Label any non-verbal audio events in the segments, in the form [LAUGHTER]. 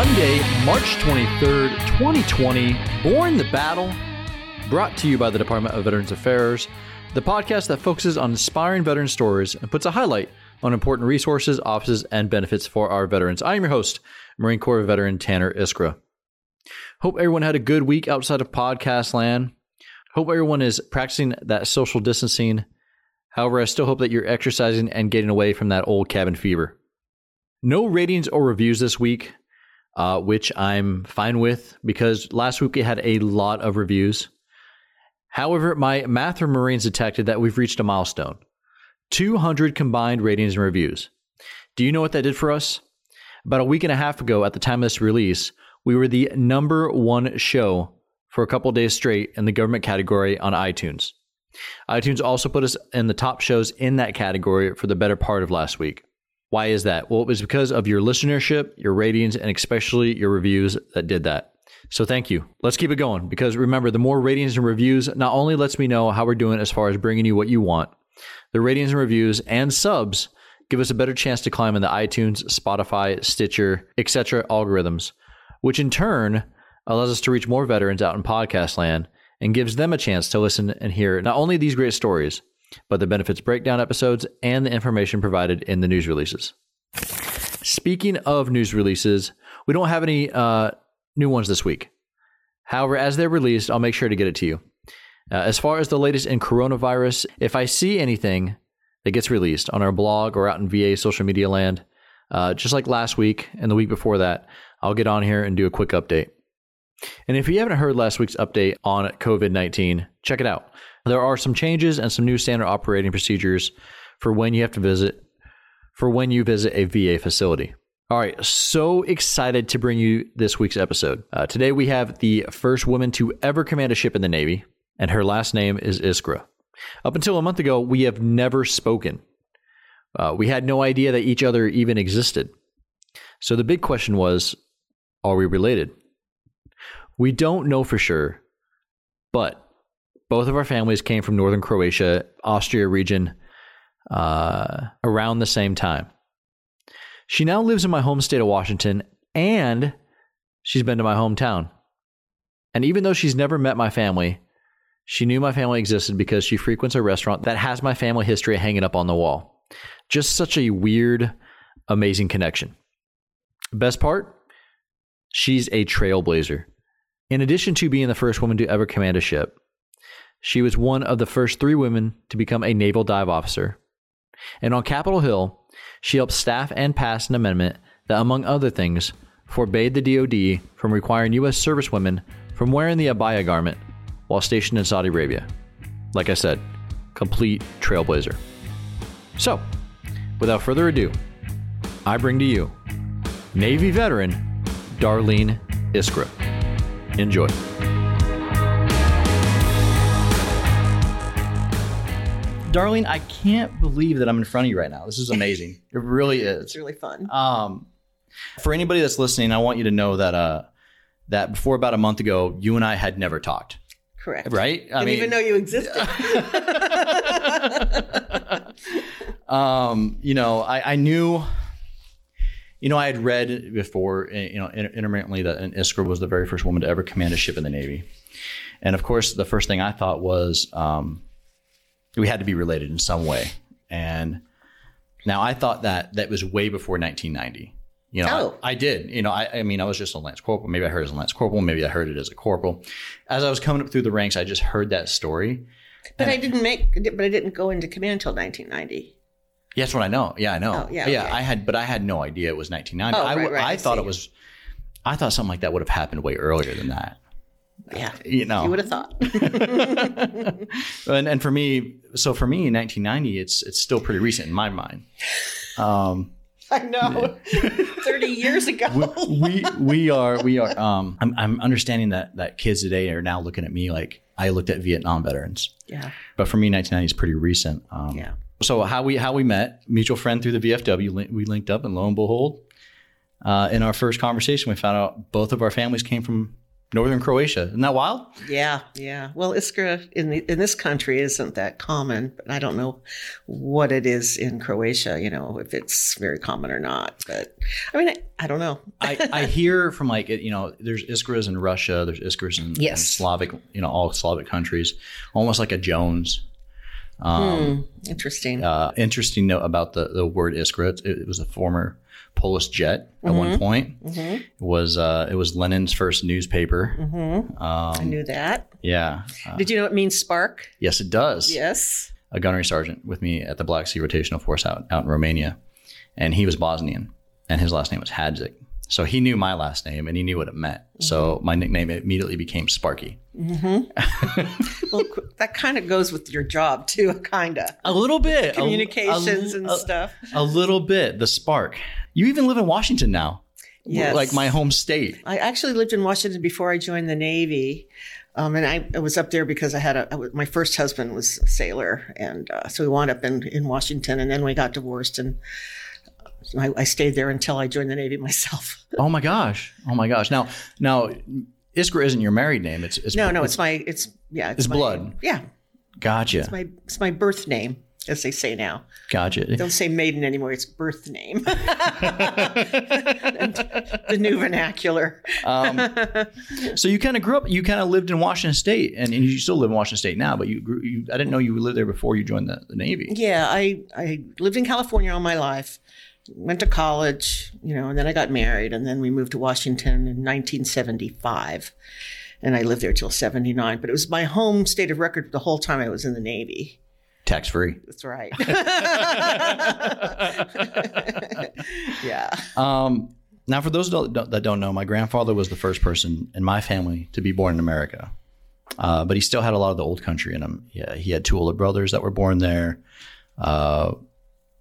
Monday, March 23rd, 2020. Borne the Battle, brought to you by the Department of Veterans Affairs, the podcast that focuses on inspiring veteran stories and puts a highlight on important resources, offices, and benefits for our veterans. I am your host, Marine Corps veteran Tanner Iskra. Hope everyone had a good week outside of podcast land. Hope everyone is practicing that social distancing. However, I still hope that you're exercising and getting away from that old cabin fever. No ratings or reviews this week uh, which I'm fine with because last week we had a lot of reviews. However, my Math or Marines detected that we've reached a milestone 200 combined ratings and reviews. Do you know what that did for us? About a week and a half ago, at the time of this release, we were the number one show for a couple days straight in the government category on iTunes. iTunes also put us in the top shows in that category for the better part of last week. Why is that? Well, it was because of your listenership, your ratings, and especially your reviews that did that. So thank you. Let's keep it going because remember, the more ratings and reviews not only lets me know how we're doing as far as bringing you what you want, the ratings and reviews and subs give us a better chance to climb in the iTunes, Spotify, Stitcher, etc. algorithms, which in turn allows us to reach more veterans out in podcast land and gives them a chance to listen and hear not only these great stories, but the benefits breakdown episodes and the information provided in the news releases. Speaking of news releases, we don't have any uh, new ones this week. However, as they're released, I'll make sure to get it to you. Uh, as far as the latest in coronavirus, if I see anything that gets released on our blog or out in VA social media land, uh, just like last week and the week before that, I'll get on here and do a quick update. And if you haven't heard last week's update on COVID 19, check it out. There are some changes and some new standard operating procedures for when you have to visit for when you visit a VA facility. All right, so excited to bring you this week's episode. Uh, today we have the first woman to ever command a ship in the Navy, and her last name is Iskra. Up until a month ago, we have never spoken. Uh, we had no idea that each other even existed. So the big question was are we related? We don't know for sure, but both of our families came from northern Croatia, Austria region, uh, around the same time. She now lives in my home state of Washington, and she's been to my hometown. And even though she's never met my family, she knew my family existed because she frequents a restaurant that has my family history hanging up on the wall. Just such a weird, amazing connection. Best part? She's a trailblazer. In addition to being the first woman to ever command a ship, she was one of the first three women to become a naval dive officer. And on Capitol Hill, she helped staff and pass an amendment that, among other things, forbade the DoD from requiring U.S. servicewomen from wearing the abaya garment while stationed in Saudi Arabia. Like I said, complete trailblazer. So, without further ado, I bring to you Navy veteran Darlene Iskra. Enjoy. Darlene, I can't believe that I'm in front of you right now. This is amazing. [LAUGHS] it really is. It's really fun. Um, for anybody that's listening, I want you to know that uh, that before about a month ago, you and I had never talked. Correct. Right? I didn't even know you existed. [LAUGHS] [LAUGHS] um, you know, I, I, knew, you know, I had read before, you know, intermittently that an Iskra was the very first woman to ever command a ship in the Navy. And of course, the first thing I thought was, um, we had to be related in some way. And now I thought that that was way before 1990. You know, oh. I, I, did. You know, I, I, mean, I was just a lance corporal. Maybe I heard it as a lance corporal. Maybe I heard it as a corporal. As I was coming up through the ranks, I just heard that story. But I didn't make. But I didn't go into command until 1990. Yeah, that's what I know. Yeah, I know. Oh, yeah, yeah. Okay. I had, but I had no idea it was 1990. Oh, I, right, right, I, I thought it was. I thought something like that would have happened way earlier than that. Yeah, you know, you would have thought. [LAUGHS] and and for me, so for me in 1990, it's it's still pretty recent in my mind. Um, [LAUGHS] I know, [LAUGHS] 30 years ago. we, we we are we are. Um, I'm I'm understanding that that kids today are now looking at me like I looked at Vietnam veterans. Yeah. But for me, 1990 is pretty recent. Um, yeah. So how we how we met, mutual friend through the VFW, we linked up, and lo and behold, uh, in our first conversation, we found out both of our families came from northern Croatia. Isn't that wild? Yeah, yeah. Well, Iskra in the, in this country isn't that common, but I don't know what it is in Croatia. You know, if it's very common or not. But I mean, I, I don't know. [LAUGHS] I, I hear from like you know, there's Iskras in Russia, there's Iskras in, in Slavic, you know, all Slavic countries, almost like a Jones. Um, Hmm, interesting. uh, interesting note about the, the word Iskra. It, it was a former Polish jet at one point. hmm It was uh, it was Lenin's first newspaper. hmm I Um, knew that. yeah. Uh, Did you know it means spark? yes, it does. Yes. A gunnery sergeant with me at the Black Sea Rotational Force out out in Romania, and he was Bosnian, and his last name was Hadzik. So he knew my last name, and he knew what it meant. So my nickname immediately became Sparky. [LAUGHS] Well, that kind of goes with your job too, kind of. A little bit. Communications a- and a- stuff. A little bit. The spark. You even live in Washington now. Yes. Like my home state. I actually lived in Washington before I joined the Navy. Um, and I, I was up there because I had a, I was- my first husband was a sailor. And uh, so we wound up in, in Washington and then we got divorced. And I, I stayed there until I joined the Navy myself. [LAUGHS] Oh my gosh. Oh my gosh. Now, now, Iskra isn't your married name. It's, it's No, no, it's my, it's, yeah, It's my- blood. Yeah. Gotcha. It's my, it's my birth name, as they say now. Gotcha. Don't say maiden anymore. It's birth name. [LAUGHS] the new vernacular. Um, so you kind of grew up. You kind of lived in Washington State, and, and you still live in Washington State now. But you grew. You, I didn't know you lived there before you joined the, the Navy. Yeah, I, I lived in California all my life. Went to college, you know, and then I got married, and then we moved to Washington in 1975, and I lived there till 79. But it was my home state of record the whole time I was in the Navy. Tax free. That's right. [LAUGHS] [LAUGHS] yeah. Um, now, for those that don't, know, my grandfather was the first person in my family to be born in America. Uh, but he still had a lot of the old country in him. Yeah, he had two older brothers that were born there, uh,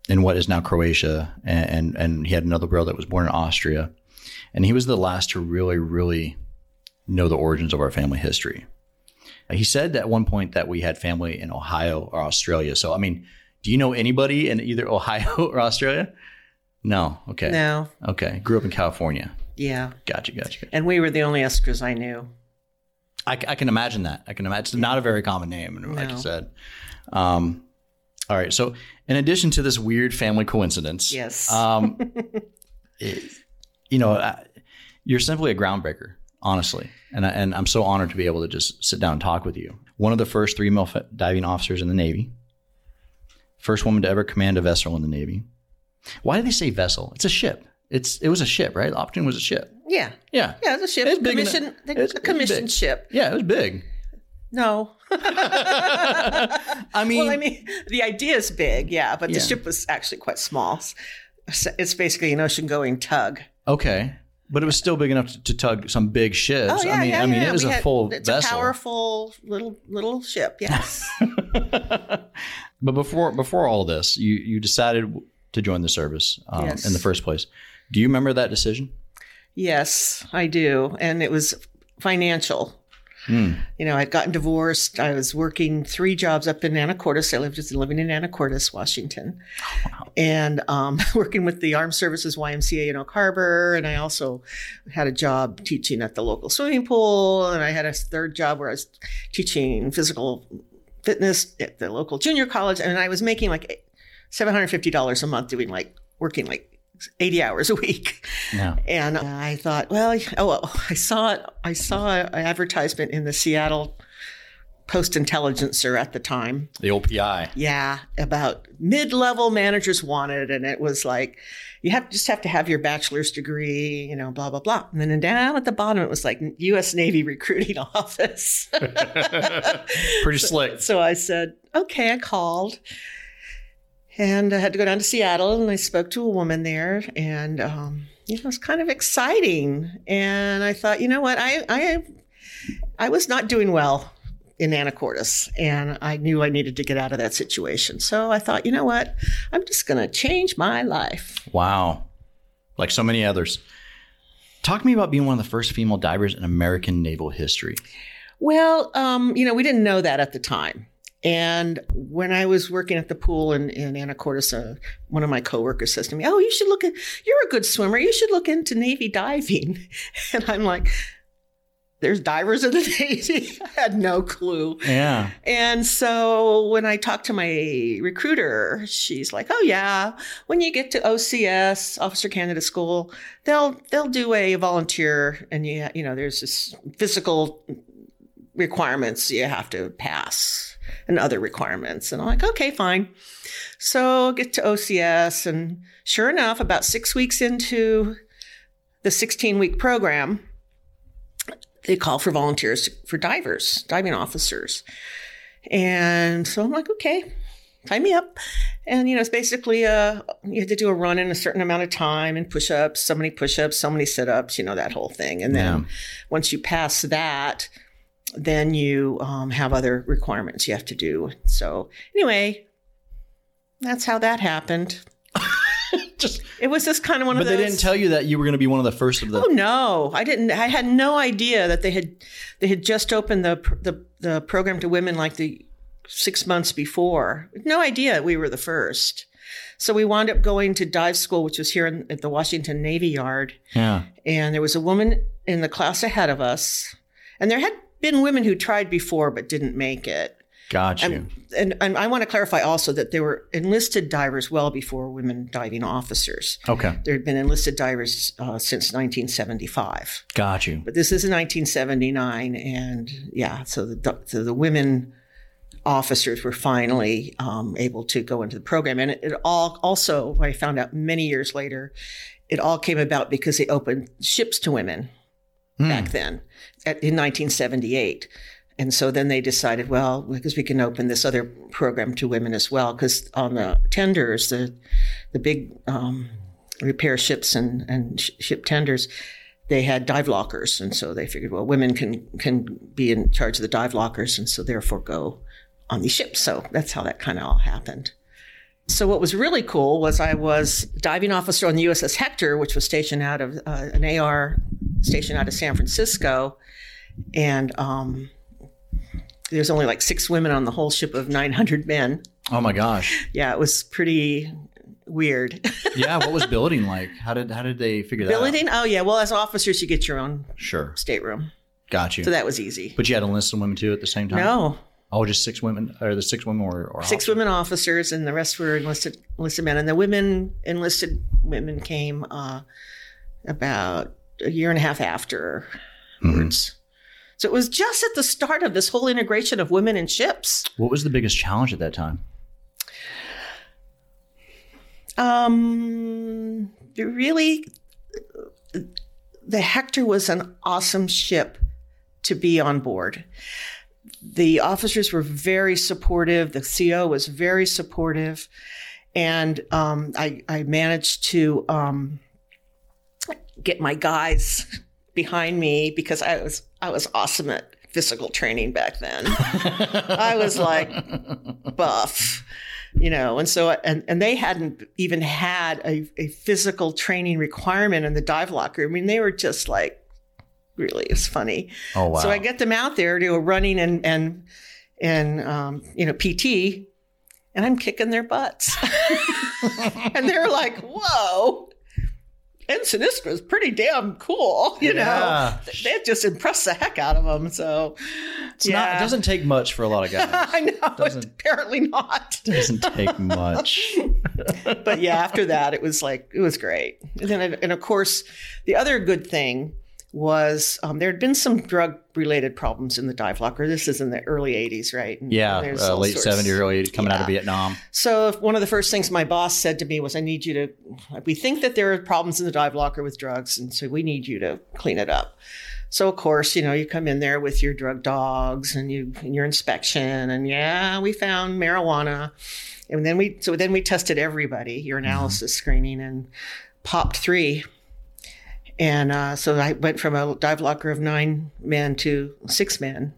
in what is now Croatia, and, and and he had another brother that was born in Austria, and he was the last to really, really know the origins of our family history. He said at one point that we had family in Ohio or Australia. So, I mean, do you know anybody in either Ohio [LAUGHS] or Australia? No. Okay. No. Okay. Grew up in California. Yeah. Gotcha. Gotcha. gotcha. And we were the only Iskras I knew. I, I can imagine that. I can imagine. It's not a very common name, like No. you said. Um, all right. So, in addition to this weird family coincidence, Yes. um, [LAUGHS] it- you know, I, you're simply a groundbreaker, honestly, and I, and I'm so honored to be able to just sit down and talk with you. One of the first three male diving officers in the Navy, first woman to ever command a vessel in the Navy. Why do they say vessel? It's a ship. It's it was a ship, right? The Opportune was a ship. yeah. Yeah. Yeah, the ship. It's big in the- commission, it's- the it's commissioned big. ship. Yeah, it was big. No. I mean, well, I mean, the idea is big, yeah, but Yeah. the ship was actually quite small. So It's basically an ocean-going tug. okay, but it was still big enough to, to tug some big ships. Oh yeah, I mean, yeah, I mean, yeah. it was We a had- full It's vessel. a powerful little little ship. Yes. [LAUGHS] but before before all this, you you decided to join the service um, Yes. in the first place. Do you remember that decision? yes, I do, and it was financial. Hmm. You know, I'd gotten divorced. I was working three jobs up in Anacortes. I lived just living in Anacortes, Washington, and um, [LAUGHS] working with the Armed Services YMCA in Oak Harbor. And I also had a job teaching at the local swimming pool. And I had a third job where I was teaching physical fitness at the local junior college. And I was making like $750 a month doing like working like 80 hours a week. Yeah. And I thought, well, oh, I saw it. I saw an advertisement in the Seattle Post Intelligencer at the time. The OPI. Yeah, about mid-level managers wanted, and it was like you have just have to have your bachelor's degree, you know, blah blah blah. And then down at the bottom, it was like U.S. Navy recruiting [LAUGHS] office. [LAUGHS] Pretty slick. So I said, okay, I called. And I had to go down to Seattle and I spoke to a woman there and um, you know, it was kind of exciting. And I thought, you know what, I I I was not doing well in Anacortes and I knew I needed to get out of that situation. So I thought, you know what, I'm just gonna change my life. Wow. Like so many others. Talk to me about being one of the first female divers in American naval history. Well, um, you know, we didn't know that at the time. And when I was working at the pool in, in Anacortes, uh, one of my coworkers says to me, Oh, you should look at, you're a good swimmer. You should look into Navy diving. [LAUGHS] And I'm like, there's divers in the [LAUGHS] Navy. I had no clue. Yeah. And so when I talked to my recruiter, she's like, "Oh yeah, when you get to OCS, Officer Candidate School, they'll they'll do a volunteer, and you you know there's this physical requirements you have to pass and other requirements." And I'm like, "Okay, fine." So get to OCS, and sure enough, about six weeks into the 16 week program, they call for volunteers for divers, diving officers. And so I'm like, okay, tie me up. And, you know, it's basically a, you had to do a run in a certain amount of time and push ups, so many push ups, so many sit ups, you know, that whole thing. And then Yeah. once you pass that, then you um, have other requirements you have to do. So, anyway, that's how that happened. [LAUGHS] Just, It was just kind of one but they didn't tell you that you were going to be one of the first of the. Oh no, I didn't. I had no idea that they had they had just opened the the the program to women like the six months before. No idea we were the first. So we wound up going to dive school, which was here in, at the Washington Navy Yard, Yeah. and there was a woman in the class ahead of us, and there had been women who tried before but didn't make it. Got you. And, and I want to clarify also that there were enlisted divers well before women diving officers. okay. There had been enlisted divers uh, since 1975 Got you. but this is in 1979 and yeah so the so the women officers were finally um, able to go into the program and it, it all also i found out many years later it all came about because they opened ships to women back then at, in 1978 and so then they decided well because we can open this other program to women as well because on the tenders the the big um, repair ships and, and sh- ship tenders they had dive lockers, and so they figured, well, women can can be in charge of the dive lockers, and so therefore go on these ships. So that's how that kind of all happened. So what was really cool was I was diving officer on the USS Hector, which was stationed out of uh, an AR stationed out of San Francisco, and um, there's only like six women on the whole ship of 900 men. Oh my gosh. Yeah, it was pretty weird. [LAUGHS] Yeah. What was billeting like? How did how did they figure that out? Billeting? Oh yeah. Well, as officers, you get your own Sure. stateroom, Got you. so that was easy. but you had enlisted women too at the same time. No, Oh, just six women, or the six women were or six women officers, and the rest were enlisted enlisted men. And the women enlisted women came uh, about a year and a half afterwards. Mm-hmm. So it was just at the start of this whole integration of women in ships. What was the biggest challenge at that time? Um, really, the Hector was an awesome ship to be on board. The officers were very supportive. The CO was very supportive, and um, I, I managed to um, get my guys [LAUGHS] behind me because I was I was awesome at physical training back then. [LAUGHS] I was like buff, you know, and so and and they hadn't even had a, a physical training requirement in the dive locker. I mean, they were just like really it's funny. Oh wow. So I get them out there to running and and and um, you know PT, and I'm kicking their butts, [LAUGHS] and they're like, "Whoa." Ensign Iskra's pretty damn cool, [LAUGHS] you know. Yeah. They just impressed the heck out of them. So, It's not, it doesn't take much for a lot of guys. [LAUGHS] I know. Doesn't- apparently not. [LAUGHS] doesn't take much. but yeah, after that, it was like it was great. And then, and of course, the other good thing was um, there had been some drug-related problems in the dive locker. This is in the early '80s, right? And Yeah, uh, late sorts- 70s, early 80s, coming out of Vietnam. So one of the first things my boss said to me was, "I need you to. We think that there are problems in the dive locker with drugs, and so we need you to clean it up." So of course, you know, you come in there with your drug dogs and you and your inspection, and yeah, we found marijuana, and then we so then we tested everybody, urinalysis screening, and popped three. And uh, so I went from a dive locker of nine men to six men.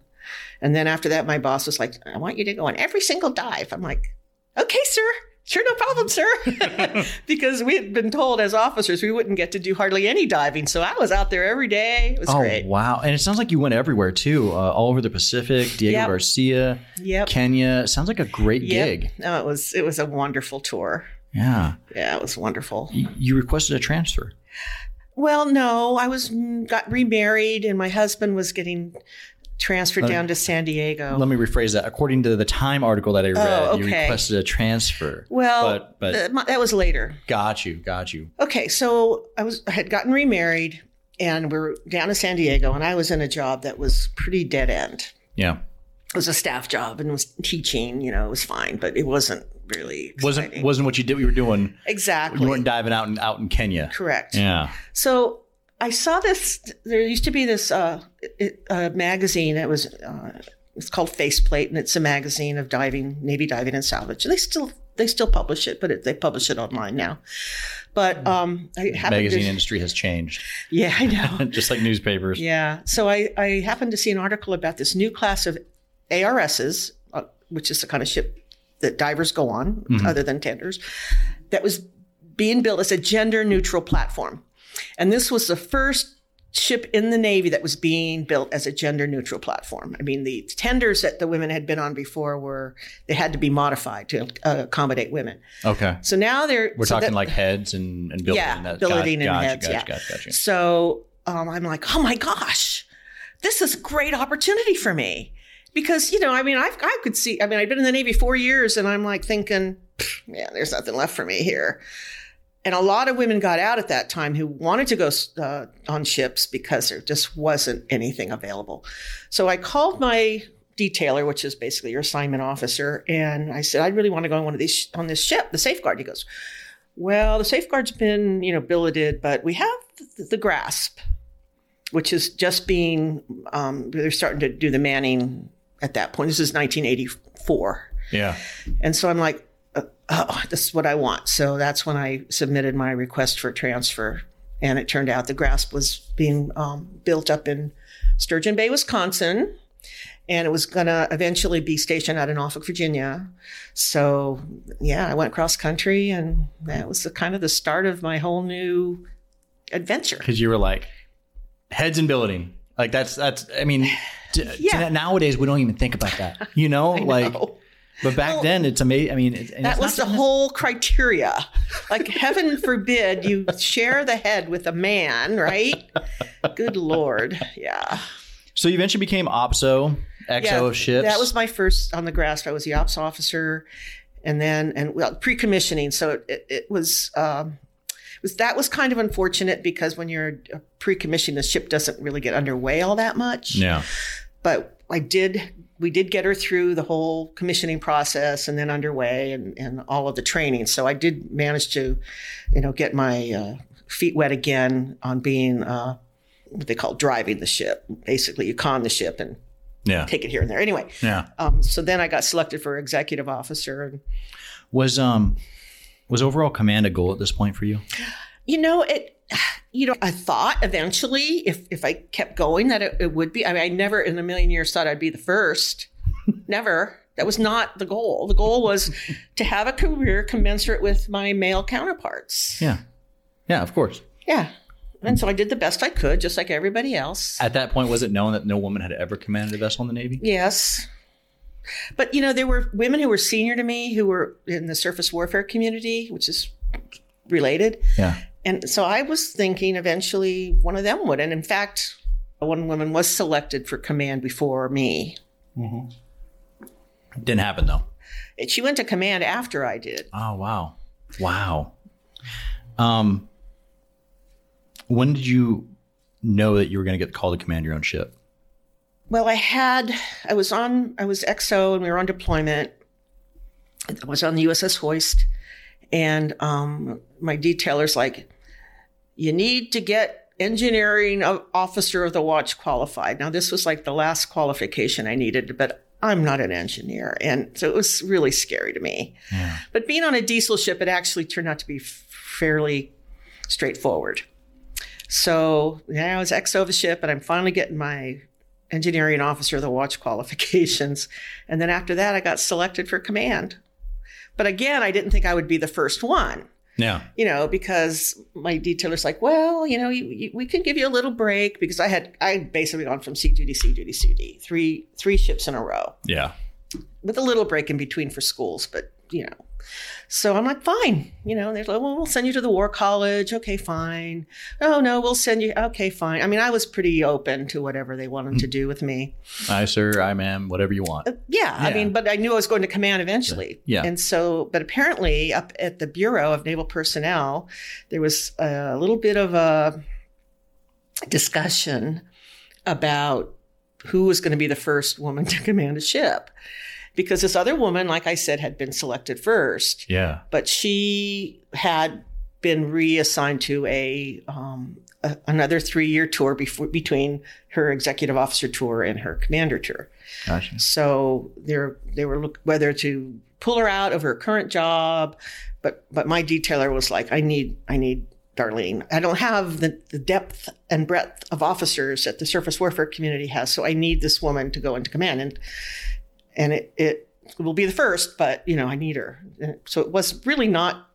And then after that, my boss was like, I want you to go on every single dive. I'm like, okay, sir. Sure, no problem, sir. [LAUGHS] because we had been told as officers we wouldn't get to do hardly any diving. So I was out there every day. It was Oh great. wow! And it sounds like you went everywhere too, uh, all over the Pacific. Diego Yep. Garcia, Yep. Kenya. It sounds like a great Yep. gig. No, it was it was a wonderful tour. Yeah. Yeah, it was wonderful. You, you requested a transfer. Well, no, I was mm, got remarried, and my husband was getting transferred down to San Diego. Let me rephrase that. According to the Time article that I read, Oh, you okay. requested a transfer. well, but but uh, that was later. got you, got you. Okay, so I was I had gotten remarried, and we are down in San Diego, and I was in a job that was pretty dead end. Yeah, It was a staff job and was teaching. You know, it was fine, but it wasn't really wasn't wasn't what you did. You were doing. exactly You weren't diving out in out in Kenya. correct. Yeah. So I saw this. There used to be this uh, it, uh, magazine. It was uh, it's called Faceplate, and it's a magazine of diving, Navy diving and salvage. And they still they still publish it, but it, they publish it online now. But um, I Magazine to, industry has changed, yeah, I know. [LAUGHS] just like newspapers. Yeah. So I, I happened to see an article about this new class of ARSs, uh, which is the kind of ship that divers go on, other than tenders, that was being built as a gender neutral platform. And this was the first ship in the Navy that was being built as a gender neutral platform. I mean, the tenders that the women had been on before were, they had to be modified to uh, accommodate women. Okay. So now they're, We're so talking that- like heads and and building. Yeah, that, building and gotcha, heads, Gotcha, yeah. gotcha, gotcha. So um, I'm like, oh my gosh, this is a great opportunity for me. Because, you know, I mean, I've, I could see, I mean, I've been in the Navy four years and I'm like thinking, man, there's nothing left for me here. And a lot of women got out at that time who wanted to go uh, on ships because there just wasn't anything available. So I called my detailer, which is basically your assignment officer, and I said, I really want to go on one of these on this ship, the Safeguard. He goes, Well, the Safeguard's been, you know, billeted, but we have the, the Grasp, which is just being, um, they're starting to do the manning at that point. This is 1984. Yeah. And so I'm like, uh, oh, this is what I want. So that's when I submitted my request for transfer. And it turned out the Grasp was being um, built up in Sturgeon Bay, Wisconsin. And it was going to eventually be stationed out in Norfolk, Virginia. So, yeah, I went cross country, and that was the kind of the start of my whole new adventure. Because you were like heads in building. Like that's that's. I mean, Yeah. nowadays we don't even think about that. You know, [LAUGHS] like. know. But back Well, then, it's amazing. I mean, it, That was the whole criteria. Like, heaven forbid you share the head with a man, right? Good Lord. Yeah. So you eventually became OPSO, XO yeah, of ships. That was my first on the Grasp. I was the ops officer, and then and well pre-commissioning. So it, it, was um, was that was kind of unfortunate because when you're uh, pre-commissioning, the ship doesn't really get underway all that much. yeah. But I did. We did get her through the whole commissioning process and then underway and, and all of the training. So I did manage to, you know, get my uh, feet wet again on being uh, what they call driving the ship. Basically, you con the ship and Yeah. take it here and there. Anyway, Yeah. um, so then I got selected for executive officer, and Was um was overall command a goal at this point for you? you know it. You know, I thought eventually, if if I kept going, that it, it would be. I mean, I never in a million years thought I'd be the first. [LAUGHS] never. That was not the goal. The goal was [LAUGHS] to have a career commensurate with my male counterparts. Yeah. Yeah, of course. Yeah. And so I did the best I could, just like everybody else. At that point, was it known that no woman had ever commanded a vessel in the Navy? Yes. But, you know, there were women who were senior to me who were in the surface warfare community, which is related. Yeah. And so I was thinking eventually one of them would. And in fact, one woman was selected for command before me. Didn't happen though. She went to command after I did. Oh wow. Wow. Um when did you know that you were going to get called to command your own ship? Well, I had, I was on, I was XO and we were on deployment. I was on the USS Hoist. And um, my detailer's like, you need to get engineering officer of the watch qualified. Now, this was like the last qualification I needed, but I'm not an engineer. And so it was really scary to me. Yeah. But being on a diesel ship, it actually turned out to be fairly straightforward. So yeah, I was XO of the ship, and I'm finally getting my engineering officer of the watch qualifications. And then after that, I got selected for command. But again, I didn't think I would be the first one, Yeah. you know, because my detailer's like, well, you know, you, you, we can give you a little break because I had I had basically gone from sea duty, sea duty, sea duty, three three ships in a row Yeah. with a little break in between for schools, but you know. So I'm like, fine. You know, they're like, well, we'll send you to the war college. Okay, fine. Oh, no, we'll send you. Okay, fine. I mean, I was pretty open to whatever they wanted to do with me. I, sir, I, ma'am, whatever you want. Uh, yeah, I mean, but I knew I was going to command eventually. Yeah. And so, but apparently, up at the Bureau of Naval Personnel, there was a little bit of a discussion about who was going to be the first woman to command a ship. Because this other woman, like I said, had been selected first, Yeah. but she had been reassigned to a, um, a another three year tour before, between her executive officer tour and her commander tour. Gotcha. So they're they were look whether to pull her out of her current job, but but my detailer was like, I need I need Darlene. I don't have the, the depth and breadth of officers that the surface warfare community has, so I need this woman to go into command, and and it it will be the first, but you know I need her. So it was really not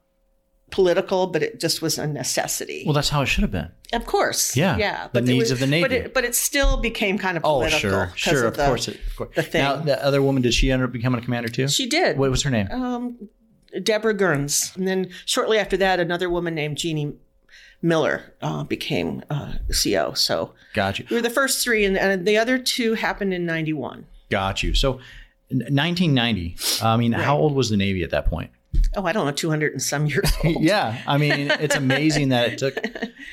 political, but it just was a necessity. Well, that's how it should have been. of course, Yeah, yeah. the it needs was- of the Navy. but it, but it still became kind of Oh, political. sure, 'cause sure, of, the- course, it, of course. the thing. Now, the other woman, did she end up becoming a commander too? She did. What was her name? Um, Deborah Gurns. And then shortly after that, another woman named Jeannie Miller uh, became uh, CO. So Got you. we were the first three, and, and the other two happened in 91. Got you. So, 1990. I mean, how old was the Navy at that point? Oh, I don't know, 200 and some years [LAUGHS] old. yeah, I mean, it's amazing that it took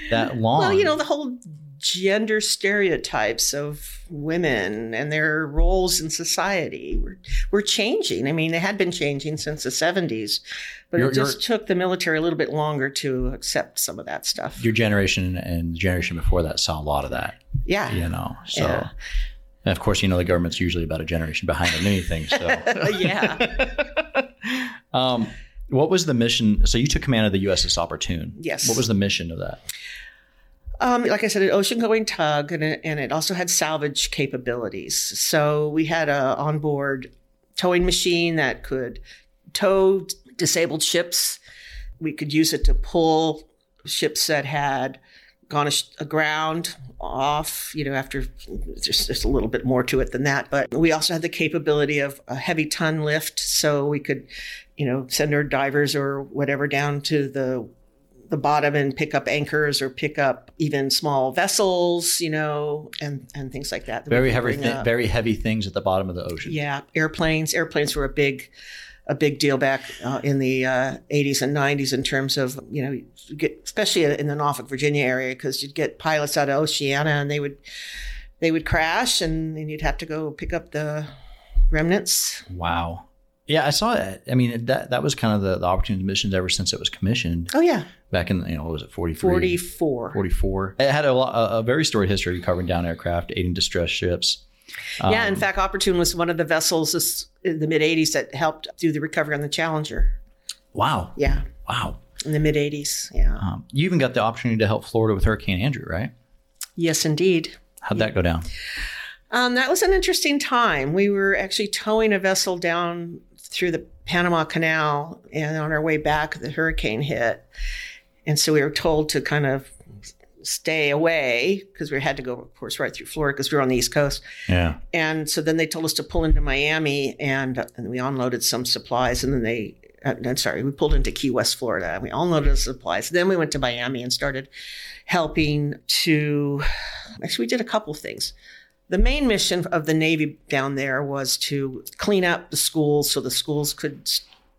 that long. [LAUGHS] Well, you know, the whole gender stereotypes of women and their roles in society were, were changing. I mean, they had been changing since the 70s, but it just took the military a little bit longer to accept some of that stuff. your generation and the generation before that saw a lot of that. yeah. You know, so. Yeah. And of course, you know the government's usually about a generation behind on anything. So, [LAUGHS] yeah. [LAUGHS] um, what was the mission? So you took command of the USS Opportune. Yes. What was the mission of that? Um, like I said, an ocean-going tug, and it, and it also had salvage capabilities. So we had a onboard towing machine that could tow disabled ships. We could use it to pull ships that had gone aground off. You know, after just, just a little bit more to it than that. But we also had the capability of a heavy ton lift, so we could, you know, send our divers or whatever down to the the bottom and pick up anchors or pick up even small vessels, you know, and and things like that. that Very heavy, thi- very heavy things at the bottom of the ocean. Yeah, airplanes. Airplanes were a big, a big deal back uh, in the uh, 80s and 90s in terms of you know, get especially in the Norfolk, Virginia area because you'd get pilots out of Oceana and they would they would crash and then you'd have to go pick up the remnants. Wow. Yeah, I saw that. I mean, that that was kind of the, the opportunity missions ever since it was commissioned Oh yeah, back in you know what was it 43? 44. 44. It had a, a, a very storied history covering down aircraft, aiding distress ships. Yeah, in Um, fact, Opportune was one of the vessels in the mid 80s that helped do the recovery on the Challenger. Wow. Yeah, Wow. in the mid 80s. Yeah. Um, you even got the opportunity to help Florida with Hurricane Andrew, right? Yes, indeed. How'd that go down? Um, that was an interesting time. We were actually towing a vessel down through the Panama Canal, and on our way back, the hurricane hit. And so we were told to kind of stay away because we had to go, of course, right through Florida because we were on the East Coast. Yeah. And so then they told us to pull into Miami, and, and we unloaded some supplies, and then they. Uh, I'm sorry, we pulled into Key West, Florida. and We unloaded the supplies. Then we went to Miami and started helping to. Actually, we did a couple of things. The main mission of the Navy down there was to clean up the schools so the schools could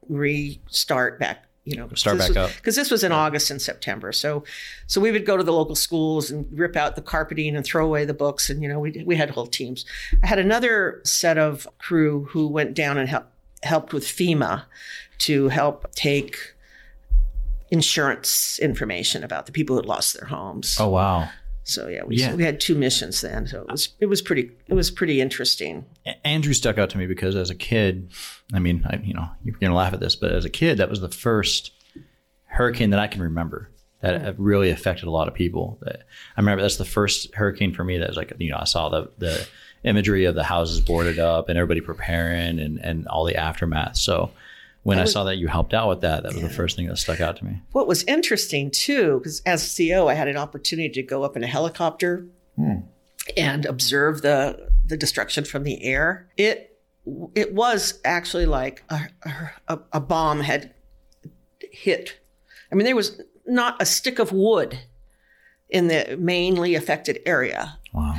restart back. You know, Start back was- up. because this was in August and September. So, so we would go to the local schools and rip out the carpeting and throw away the books, and you know, we we had whole teams. I had another set of crew who went down and help, helped with FEMA to help take insurance information about the people who had lost their homes. Oh, wow. So yeah, we, Yeah. we had two missions then. So it was it was pretty it was pretty interesting. Andrew stuck out to me because as a kid, I mean, I, you know, you're going to laugh at this, but as a kid, that was the first hurricane that I can remember that really affected a lot of people. That- I remember that's the first hurricane for me that was like, you know, I saw the, the imagery of the houses boarded up and everybody preparing and, and all the aftermath. So when I, was- saw that you helped out with that, that was the first thing that stuck out to me. What was interesting too, because as CO, I had an opportunity to go up in a helicopter Hmm. and observe the the destruction from the air. It it was actually like a, a, a bomb had hit. I mean, there was not a stick of wood in the mainly affected area. Wow.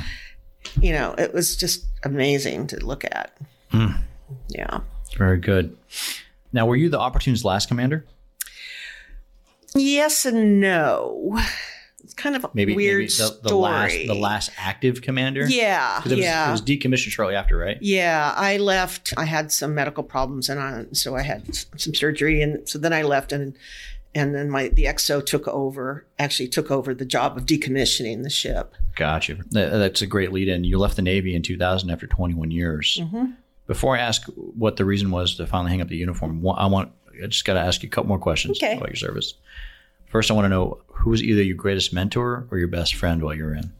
You know, it was just amazing to look at. Mm. Yeah. Very good. Now, were you the Opportune's last commander? Yes and no. It's kind of a Maybe weird maybe the, the story. last the last active commander. Yeah, it was, yeah. it was decommissioned shortly after, right? Yeah, I left. I had some medical problems, and I, so I had some surgery, and so then I left, and and then my the XO took over. Actually, took over the job of decommissioning the ship. Gotcha. That- That's a great lead in. You left the Navy in 2000 after 21 years. Mm-hmm. Before I ask what the reason was to finally hang up the uniform, I want I just got to ask you a couple more questions Okay. about your service. First, I want to know who was either your greatest mentor or your best friend while you were in.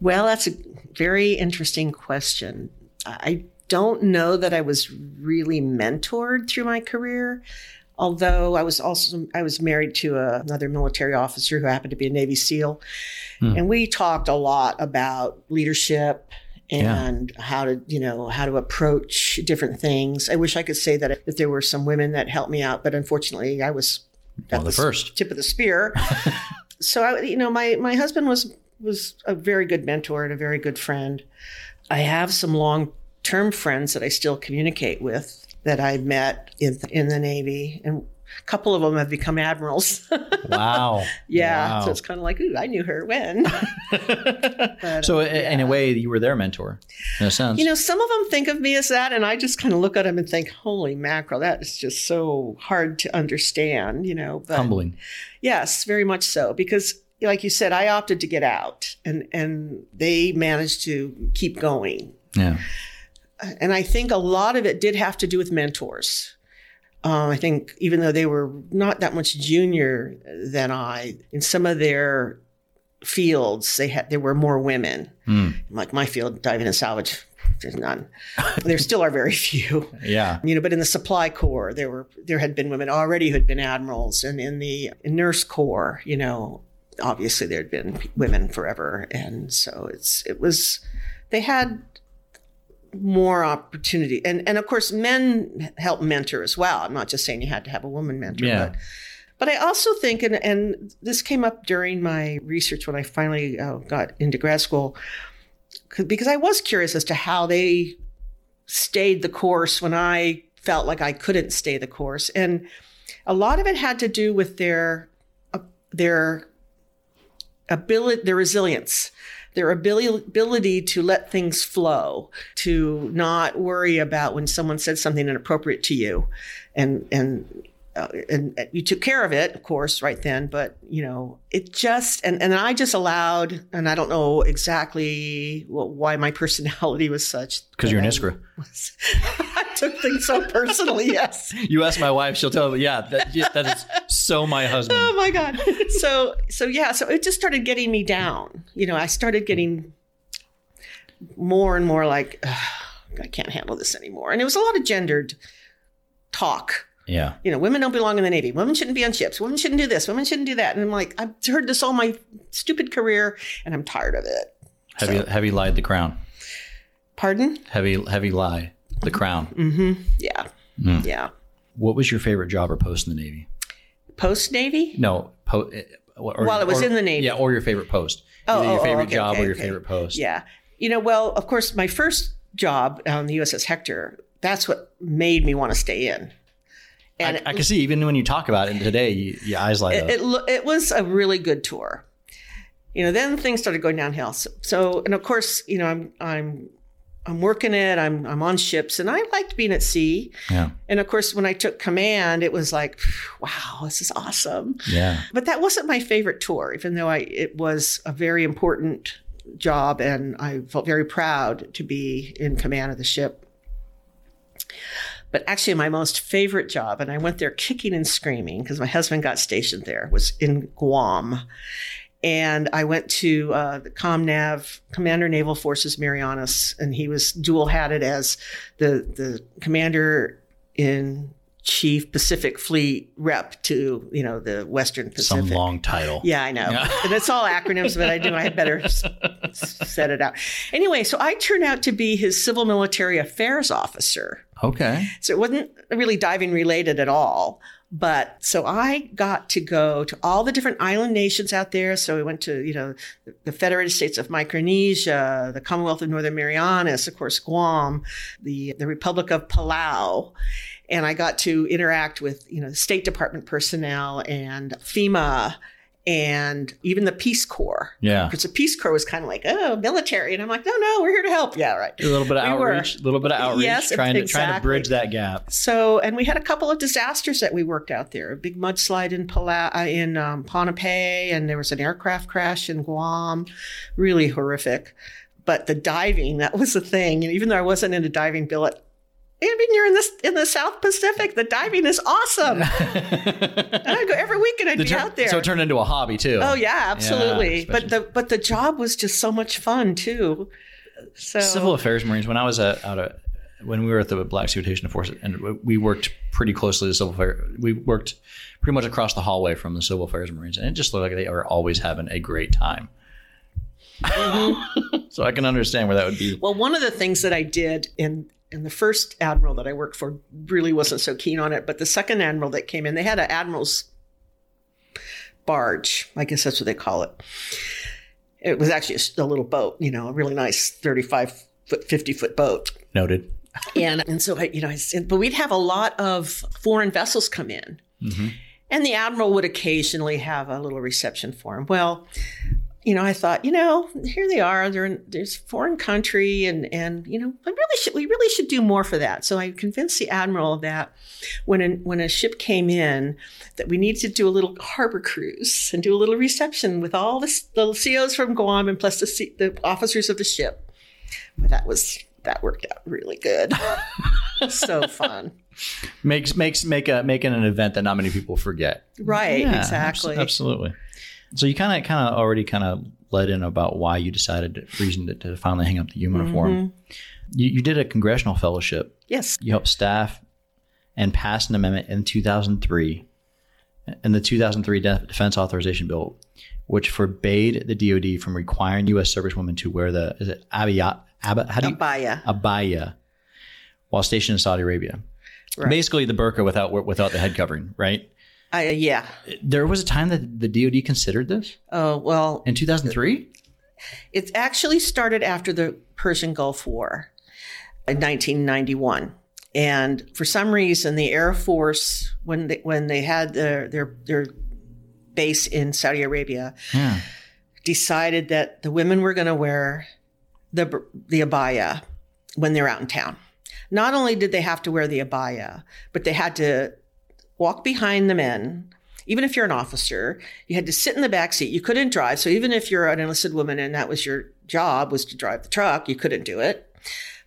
Well, that's a very interesting question. I don't know that I was really mentored through my career, although I was also I was married to a, another military officer who happened to be a Navy SEAL, Hmm. and we talked a lot about leadership Yeah. and how to you know how to approach different things. I wish I could say that that there were some women that helped me out, but unfortunately, I was at of the first. tip of the spear. [LAUGHS] so I, you know, my my husband was was a very good mentor and a very good friend. I have some long term friends that I still communicate with that I met in in the Navy, and a couple of them have become admirals. [LAUGHS] Wow. yeah, Wow. so it's kind of like, ooh, I knew her when. [LAUGHS] But, So, uh, i- in a way, you were their mentor, in a sense. You know, some of them think of me as that, and I just kind of look at them and think, "Holy mackerel, that is just so hard to understand." You know, but humbling. Yes, very much so. Because, like you said, I opted to get out, and and they managed to keep going. Yeah. And I think a lot of it did have to do with mentors. Um, I think even though they were not that much junior than I, in some of their fields, they had there were more women. Hmm. Like my field, diving and salvage, there's none. there still are very few Yeah. you know but in the supply corps there were there had been women already who had been admirals and in the nurse corps you know obviously there had been women forever and so it's it was they had more opportunity and and of course men help mentor as well i'm not just saying you had to have a woman mentor Yeah. but but I also think, and, and this came up during my research when I finally uh, got into grad school, because I was curious as to how they stayed the course when I felt like I couldn't stay the course. And a lot of it had to do with their uh, their ability, their resilience, their ability to let things flow, to not worry about when someone said something inappropriate to you, and and. Uh, and you took care of it, of course, right then. But you know, it just and and I just allowed, and I don't know exactly wh- why my [LAUGHS] personality was such. Because you're an Iskra. [LAUGHS] I took things so personally. Yes. [LAUGHS] You ask my wife, she'll tell me, yeah, that, that is so my husband. Oh my god. So so yeah. So it just started getting me down. You know, I started getting more and more like I can't handle this anymore. And it was a lot of gendered talk. Yeah. You know, women don't belong in the Navy. Women shouldn't be on ships. Women shouldn't do this. Women shouldn't do that. And I'm like, I've heard this all my stupid career, and I'm tired of it. Heavy, heavy lied the crown. Pardon? Heavy, heavy lie the crown. Mm-hmm. Yeah. Mm. Yeah. What was your favorite job or post in the Navy? Post Navy? No, po- eh, or, While it was or- in the Navy. Yeah, or your favorite post. Oh, Either your oh, oh, favorite okay, job okay, or your okay. favorite post. Yeah. You know, well, of course, my first job on the USS Hector, that's what made me want to stay in. I, And I can see even when you talk about it today, you, your eyes light it, up. it, it was a really good tour. You know, then things started going downhill. So, so and of course, you know, I'm I'm I'm working it. I'm I'm on ships, and I liked being at sea. yeah, And of course, when I took command, it was like, wow, this is awesome. yeah. But that wasn't my favorite tour, even though I it was a very important job, and I felt very proud to be in command of the ship. But actually, my most favorite job, and I went there kicking and screaming because my husband got stationed there, was in Guam. And I went to uh, the ComNav, Commander Naval Forces Marianas, and he was dual hatted as the, the commander in chief Pacific Fleet rep to you know the Western Pacific. Some long title. Yeah, I know. and it's all acronyms, but I do. I had better s- [LAUGHS] set it out. Anyway, so I turned out to be his civil military affairs officer. Okay. So it wasn't really diving related at all. But so I got to go to all the different island nations out there. So we went to, you know, the Federated States of Micronesia, the Commonwealth of Northern Marianas, of course, Guam, the, the Republic of Palau. And I got to interact with, you know, State Department personnel and FEMA and even the Peace Corps. Yeah. Because the Peace Corps was kind of like, oh, military. And I'm like, no, no, we're here to help. Yeah, right. A little bit of We outreach. A little bit of outreach. Yes, trying to trying to bridge that gap. So, and we had a couple of disasters that we worked out there. A big mudslide in Palau, uh, in um, Pohnpei, and there was an aircraft crash in Guam. Really horrific. But the diving, that was the thing. And even though I wasn't in a diving billet, I mean, you're in this in the South Pacific. The diving is awesome. [LAUGHS] And I'd go every weekend. I'd The be out there. So it turned into a hobby too. oh yeah, absolutely. especially- but the but the job was just so much fun too. So Civil Affairs Marines. When I was at, out of when we were at the Black Sea Rotation Force, and we worked pretty closely with Civil Affairs. We worked pretty much across the hallway from the Civil Affairs Marines, and it just looked like they were always having a great time. Mm-hmm. [LAUGHS] so I can understand where that would be. Well, one of the things that I did in in the first admiral that I worked for really wasn't so keen on it, but the second admiral that came in, they had an admiral's barge. I guess that's what they call it. It was actually a, little boat, you know, a really nice thirty-five foot, fifty foot boat. Noted. And and so I, you know, I said, but we'd have a lot of foreign vessels come in, mm-hmm. and the admiral would occasionally have a little reception for him. Well, you know, I thought, you know, here they are. They're in this foreign country, and and you know, I really should we really should do more for that. So I convinced the admiral of that when a, when a ship came in, that we needed to do a little harbor cruise and do a little reception with all the, the COs from Guam and plus the, C, the officers of the ship. But that was that worked out really good. [LAUGHS] so fun. Makes makes make a making an event that not many people forget. Right, Yeah, exactly. abso- absolutely. So you kind of kind of already kind of led in about why you decided to, reason to, to finally hang up the uniform. Mm-hmm. You, you did a congressional fellowship. Yes. You helped staff and pass an amendment in 2003, in the 2003 Defense Authorization Bill, which forbade the DoD from requiring U.S. servicewomen to wear the is it abaya, abba, how do you, Abaya. abaya while stationed in Saudi Arabia. Right. Basically, the burqa without without the head covering, right? I, yeah. There was a time that the DoD considered this Oh, well, in 2003. it actually started after the Persian Gulf War in 1991. And for some reason, the Air Force, when they, when they had their, their, their base in Saudi Arabia, Yeah. decided that the women were going to wear the, the abaya when they're out in town. Not only did they have to wear the abaya, but they had to walk behind the men. Even if you're an officer, you had to sit in the back seat. You couldn't drive. So even if you're an enlisted woman and that was your job was to drive the truck, you couldn't do it.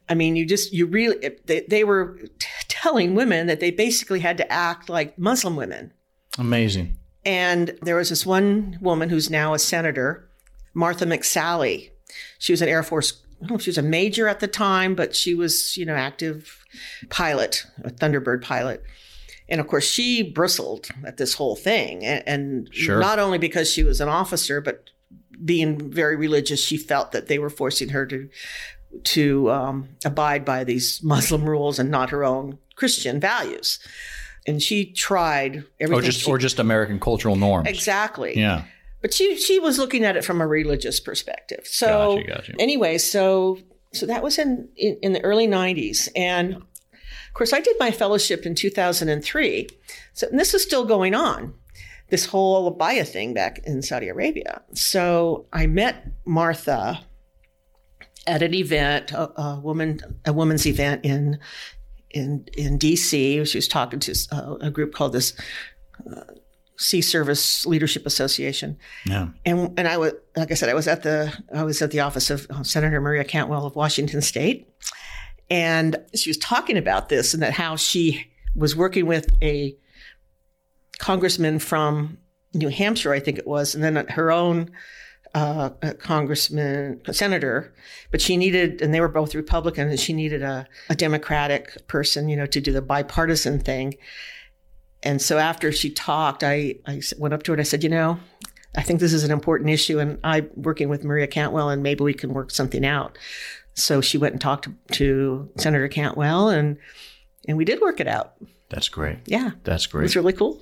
I mean, you just, you really, they, they were t- telling women that they basically had to act like Muslim women. Amazing. And there was this one woman who's now a senator, Martha McSally. She was an Air Force, I don't know if she was a major at the time, but she was, you know, active pilot, a Thunderbird pilot. And of course, she bristled at this whole thing. And, and Sure. not only because she was an officer, but being very religious, she felt that they were forcing her to to um, abide by these Muslim rules and not her own Christian values. And she tried everything. Or just she- or just American cultural norms. Exactly. Yeah. But she she was looking at it from a religious perspective. So Gotcha, gotcha. anyway, so so that was in, in in the early '90s, and course I did my fellowship in 2003. So and this is still going on. This whole abaya thing back in Saudi Arabia. So I met Martha at an event, a, a woman, a woman's event in in in DC. She was talking to uh, a group called this uh, Sea Service Leadership Association, Yeah. and and I was like I said, I was at the I was at the office of uh, Senator Maria Cantwell of Washington State, and she was talking about this and that how she was working with a congressman from New Hampshire, I think it was, and then her own uh, congressman, senator, but she needed, and they were both Republican, and she needed a, a Democratic person, you know, to do the bipartisan thing. And so after she talked, I, I went up to her and I said, you know, I think this is an important issue, and I'm working with Maria Cantwell, and maybe we can work something out. So she went and talked to, to Senator Cantwell, and and we did work it out. That's great. Yeah, That's great. was really cool.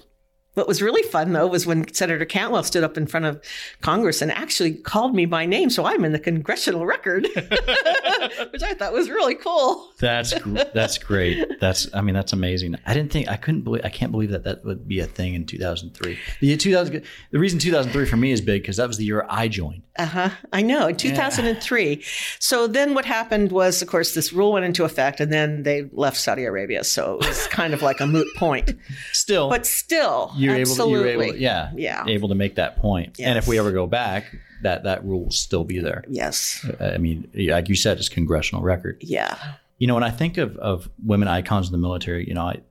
What was really fun though was when Senator Cantwell stood up in front of Congress and actually called me by name, so I'm in the congressional record, [LAUGHS] which I thought was really cool. That's that's great. That's I mean that's amazing. I didn't think I couldn't believe I can't believe that that would be a thing in 2003. The 2000 the reason 2003 for me is big because that was the year I joined. Uh huh. I know. In 2003. So then what happened was, of course, this rule went into effect, and then they left Saudi Arabia. So it was kind of like a moot point. Still, But still, you're absolutely. able, you're able, yeah, Yeah. able to make that point. And if we ever go back, that that rule will still be there. Yes. I mean, like you said, it's congressional record. Yeah. You know, when I think of, of women icons in the military, you know, I,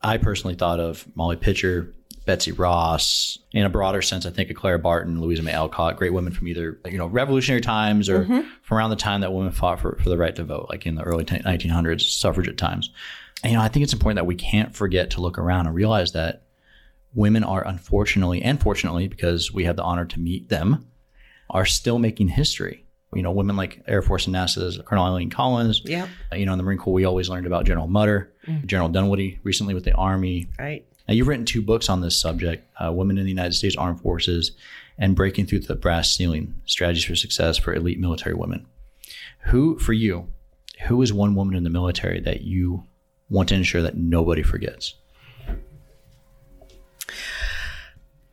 I personally thought of Molly Pitcher, Betsy Ross. In a broader sense, I think of Clara Barton, Louisa May Alcott, great women from either, you know, revolutionary times or mm-hmm. from around the time that women fought for, for the right to vote, like in the early 1900s, suffragette times. And, you know, I think it's important that we can't forget to look around and realize that women are unfortunately and fortunately, because we have the honor to meet them, are still making history. You know, women like Air Force and NASA's Colonel Eileen Collins, Yeah. you know, in the Marine Corps, we always learned about General Mutter, General Dunwoody, recently with the Army. Right. Now, you've written two books on this subject uh, Women in the United States Armed Forces and Breaking Through the Brass Ceiling Strategies for Success for Elite Military Women. Who, for you, who is one woman in the military that you want to ensure that nobody forgets?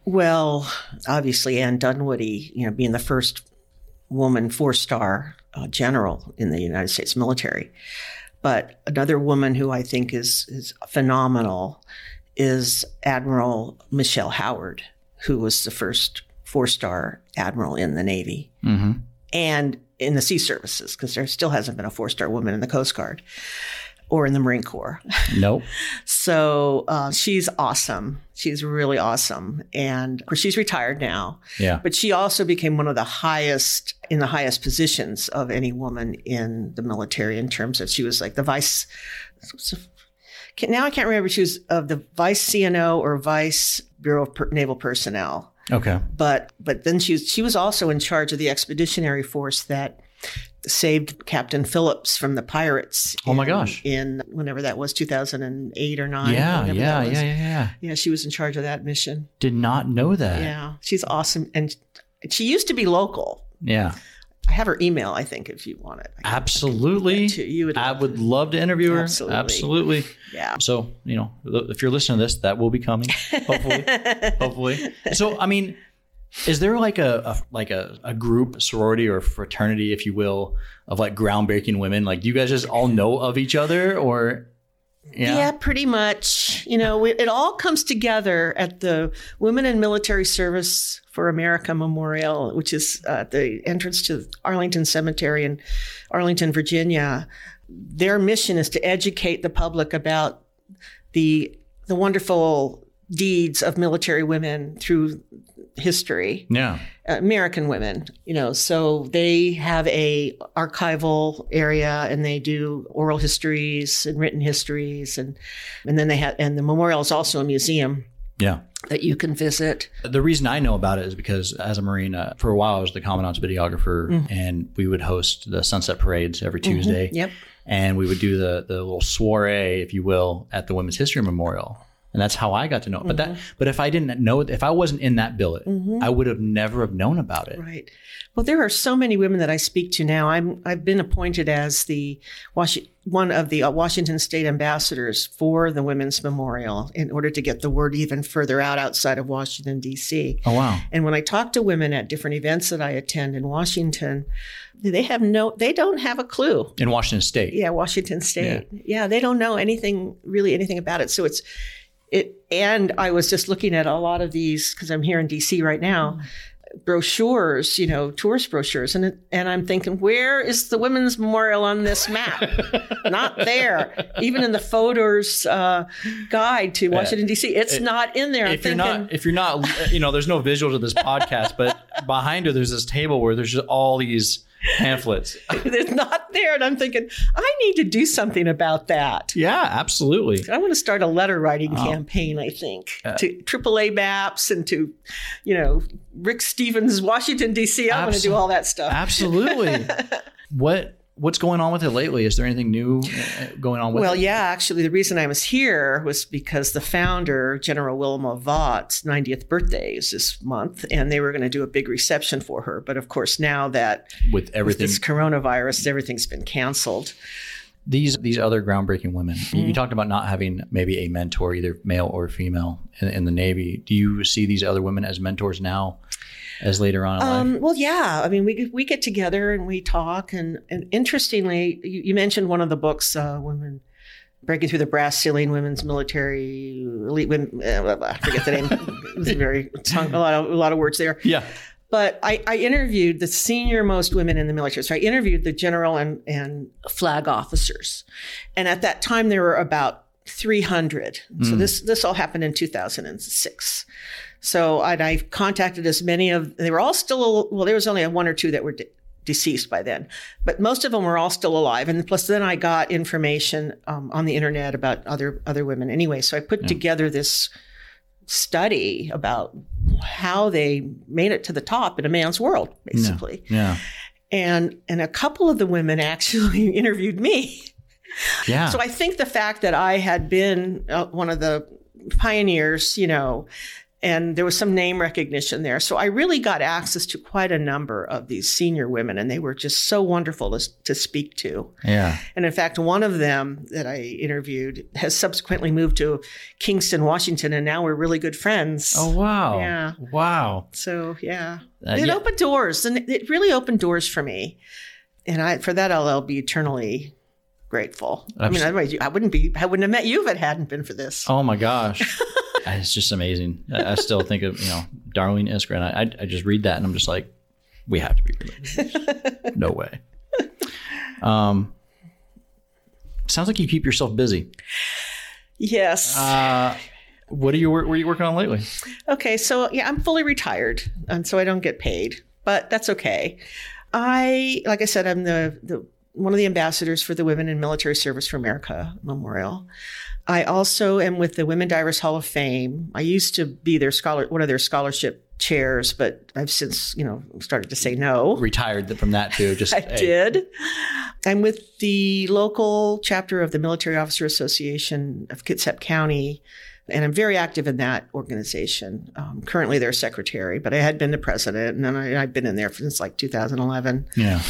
Well, obviously, Anne Dunwoody, you know, being the first woman four star uh, general in the United States military. But another woman who I think is, is phenomenal is Admiral Michelle Howard, who was the first four star admiral in the Navy Mm-hmm. and in the sea services, because there still hasn't been a four star woman in the Coast Guard or in the Marine Corps. Nope. So uh, she's awesome. She's really awesome. And of course, she's retired now, Yeah. but she also became one of the highest in the highest positions of any woman in the military in terms of she was like the vice. Now I can't remember if she was of the vice CNO or vice Bureau of Per- Naval Personnel, Okay. but but then she was, she was also in charge of the expeditionary force that saved Captain Phillips from the pirates. Oh my gosh. In whenever that was, two thousand and eight or nine. Yeah, yeah, yeah, yeah, yeah. Yeah, she was in charge of that mission. Did not know that. Yeah, she's awesome, and she used to be local. Yeah. I have her email. I think if you want it, I can- Absolutely. to you would I would love to interview her. Absolutely. Absolutely. yeah. So, you know, if you're listening to this, that will be coming. Hopefully. [LAUGHS] hopefully. So, I mean, is there like a, a like a, a group, sorority or fraternity, if you will, of like groundbreaking women? Like, do you guys just all know of each other or Yeah. yeah? pretty much. You know, it all comes together at the Women in Military Service for America Memorial, which is uh, the entrance to Arlington Cemetery in Arlington, Virginia. Their mission is to educate the public about the the wonderful deeds of military women through history. Yeah. Uh, American women, you know, so they have a archival area and they do oral histories and written histories and and then they have and the memorial is also a museum Yeah. that you can visit. The reason I know about it is because as a Marine, uh, for a while I was the commandant's videographer, mm. and we would host the sunset parades every mm-hmm. Tuesday. Yep. and we would do the the little soiree, if you will, at the Women's History Memorial. And that's how I got to know it. But that, but if I didn't know, if I wasn't in that billet, I would have never have known about it. Right. Well, there are so many women that I speak to now. I'm I've been appointed as the one of the uh, Washington State ambassadors for the Women's Memorial in order to get the word even further out outside of Washington D.C. Oh wow! And when I talk to women at different events that I attend in Washington, they have no, they don't have a clue. In Washington State, Yeah, Washington State. Yeah. they don't know anything, really anything about it. So it's, it, and I was just looking at a lot of these because I'm here in DC right now. Brochures, you know, tourist brochures, and it, and I'm thinking, where is the Women's Memorial on this map? [LAUGHS] not there. Even in the photos uh, guide to Washington D.C., it's not in there. I'm if you're thinking, not, if you're not, you know, there's no visuals of this [LAUGHS] podcast, but behind her, there's this table where there's just all these pamphlets. [LAUGHS] It's not there. And I'm thinking, I need to do something about that. Yeah, absolutely. I want to start a letter writing Oh. campaign, I think, Uh, to AAA MAPS and to, you know, Rick Steves, Washington, D.C. I want to do all that stuff. Absolutely. [LAUGHS] what what's going on with it lately? Is there anything new uh, going on with Well, it? yeah, actually, the reason I was here was because the founder, General Wilma Vaught's 90th birthday is this month, and they were going to do a big reception for her. But of course, now that With with everything, this coronavirus, everything's been canceled. these these other groundbreaking women. You- Mm-hmm. You talked about not having maybe a mentor, either male or female, in, in the Navy. Do you see these other women as mentors now, as later on? Um, well, yeah. I mean, we we get together and we talk, and and interestingly, you, you mentioned one of the books, uh, "Women Breaking Through the Brass Ceiling: Women's Military Elite Women." Uh, blah, blah, I forget the name. [LAUGHS] it was a very tongue, a lot of a lot of words there. Yeah. But I, I interviewed the senior most women in the military. So I interviewed the general and, and flag officers. And at that time, there were about 300. So this, this all happened in 2006. So I'd, I contacted as many of, they were all still, well, there was only one or two that were de- deceased by then, but most of them were all still alive. And plus then I got information um, on the internet about other, other women anyway. So I put together this study about how they made it to the top in a man's world, basically. Yeah. And and a couple of the women [LAUGHS] actually interviewed me. Yeah. So I think the fact that I had been uh, one of the pioneers, you know, and there was some name recognition there. So I really got access to quite a number of these senior women, and they were just so wonderful to, to speak to. yeah. And in fact, one of them that I interviewed has subsequently moved to Kingston, Washington, and now we're really good friends. Oh wow. Yeah. Wow. So yeah, Uh, it yeah. opened doors, and it- really opened doors for me. And I, for that, I'll, I'll be eternally grateful. I mean, otherwise, I wouldn't be, I wouldn't have met you if it hadn't been for this. Oh my gosh. [LAUGHS] [LAUGHS] it's just amazing. I, I still think of, you know, Darlene Iskra, and I, I just read that and I'm just like, we have to be related. no way. Um, sounds like you keep yourself busy. Yes. Uh, what are you, what are you working on lately? Okay, so yeah, I'm fully retired, and so I don't get paid, but that's okay. I, like I said, I'm the, the one of the ambassadors for the Women in Military Service for America Memorial. I also am with the Women Divers Hall of Fame. I used to be their scholar, one of their scholarship chairs, but I've since, you know, started to say no. Retired from that too. Just [LAUGHS] I hey, did. I'm with the local chapter of the Military Officer Association of Kitsap County, and I'm very active in that organization. Um, currently, their secretary, but I had been the president, and then I, I've been in there since like 2011. Yeah.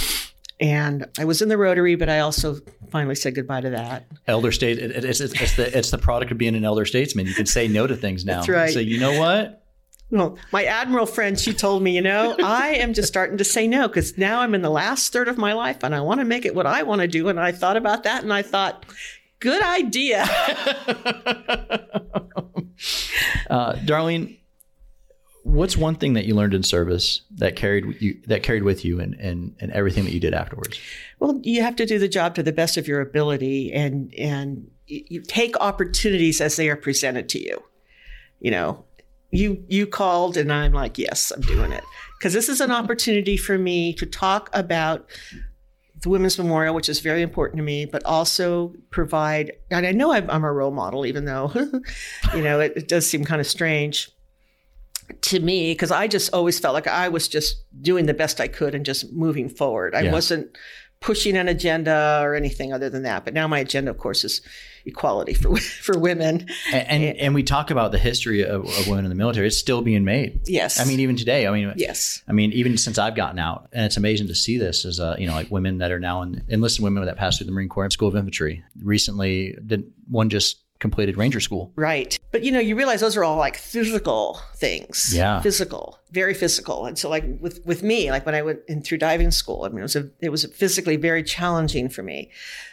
And I was in the Rotary, but I also finally said goodbye to that. Elder state. It, it- it's, it's, it's the, it's the product of being an elder statesman. You can say no to things now. That's right. So you know what? Well, my admiral friend, she told me, you know, I am just starting to say no because now I'm in the last third of my life and I want to make it what I want to do. And I thought about that and I thought, good idea. [LAUGHS] Uh, Darlene, what's one thing that you learned in service that carried you that carried with you and and, and everything that you did afterwards? Well, you have to do the job to the best of your ability and and you take opportunities as they are presented to you. You know, you you called and I'm like, "Yes, I'm doing it." Cuz this is an opportunity for me to talk about the Women's Memorial, which is very important to me, but also provide, and I know I'm, I'm a role model, even though, [LAUGHS] you know, it, it does seem kind of strange to me, because I just always felt like I was just doing the best I could and just moving forward. I Yeah. wasn't pushing an agenda or anything other than that. But now my agenda, of course, is equality for [LAUGHS] for women. And and, and we talk about the history of, of women in the military. It's still being made. Yes. I mean, even today. I mean, yes. I mean, even since I've gotten out, and it's amazing to see this as uh, you know, like women that are now in, enlisted women that passed through the Marine Corps School of Infantry. Recently, Didn't one just completed Ranger School. Right. But you know, you realize those are all like physical things. Yeah. Physical, very physical. And so like with with me, like when I went in through diving school, I mean it was a it was physically very challenging for me.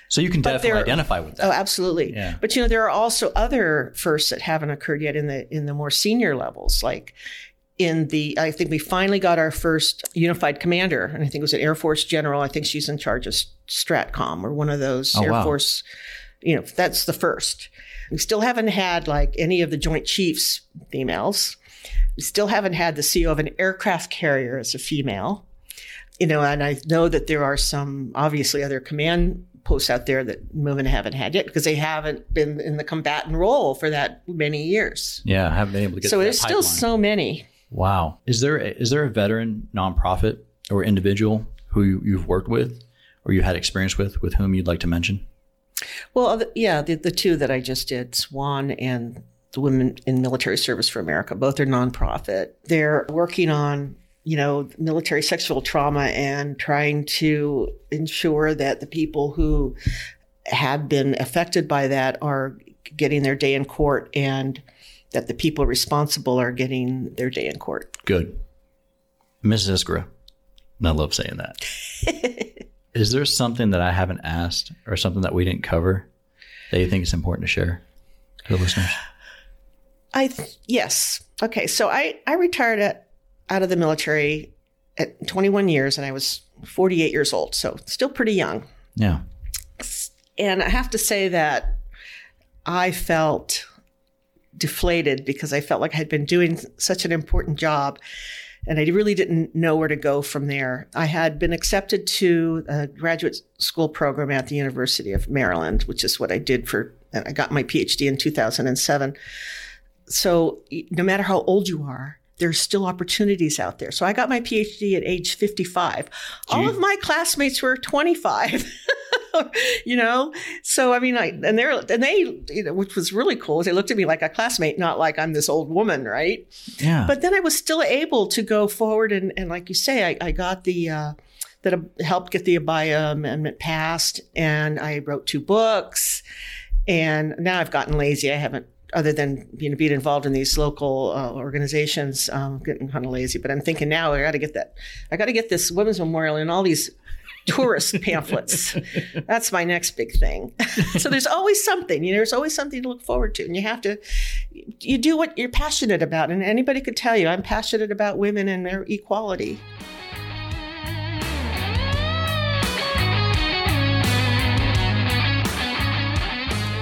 So you can But definitely identify with that. Oh, absolutely. Yeah. But you know, there are also other firsts that haven't occurred yet in the in the more senior levels, like in the I think we finally got our first unified commander, and I think it was an Air Force general. I think she's in charge of Stratcom or one of those Oh, Air wow. Force. You know, that's the first. We still haven't had like any of the Joint Chiefs females. We still haven't had the CEO of an aircraft carrier as a female. You know, and I know that there are some obviously other command posts out there that women haven't had yet because they haven't been in the combatant role for that many years. Yeah, I haven't been able to get. So there's still so many. Wow. Is there a, is there a veteran nonprofit or individual who you, you've worked with or you had experience with with whom you'd like to mention? Well, yeah, the, the two that I just did, SWAN and the Women in Military Service for America, both are nonprofit. They're working on you know, military sexual trauma and trying to ensure that the people who have been affected by that are getting their day in court and that the people responsible are getting their day in court. Good. Mrs. Iskra, I love saying that. [LAUGHS] Is there something that I haven't asked or something that we didn't cover that you think is important to share to the listeners? I th- yes. Okay, so I I retired at out of the military at 21 years and I was 48 years old, so still pretty young. Yeah. And I have to say that I felt deflated because I felt like I had been doing such an important job and I really didn't know where to go from there. I had been accepted to a graduate school program at the University of Maryland, which is what I did for, I got my PhD in 2007. So no matter how old you are, there's still opportunities out there. So I got my PhD at age 55. All of my classmates were 25. [LAUGHS] [LAUGHS] you know, so I mean, I and they're and they, you know, which was really cool. They looked at me like a classmate, not like I'm this old woman, right? Yeah. But then I was still able to go forward, and and like you say, I, I got the. Uh, that helped get the Abaya Amendment passed, and I wrote two books. And now I've gotten lazy. I haven't other than you know being involved in these local uh, organizations, um, getting kind of lazy. But I'm thinking now I got to get that. I got to get this women's memorial and all these tourist pamphlets. That's my next big thing. [LAUGHS] so there's always something. You know, there's always something to look forward to, and you have to. You do what you're passionate about, and anybody could tell you I'm passionate about women and their equality.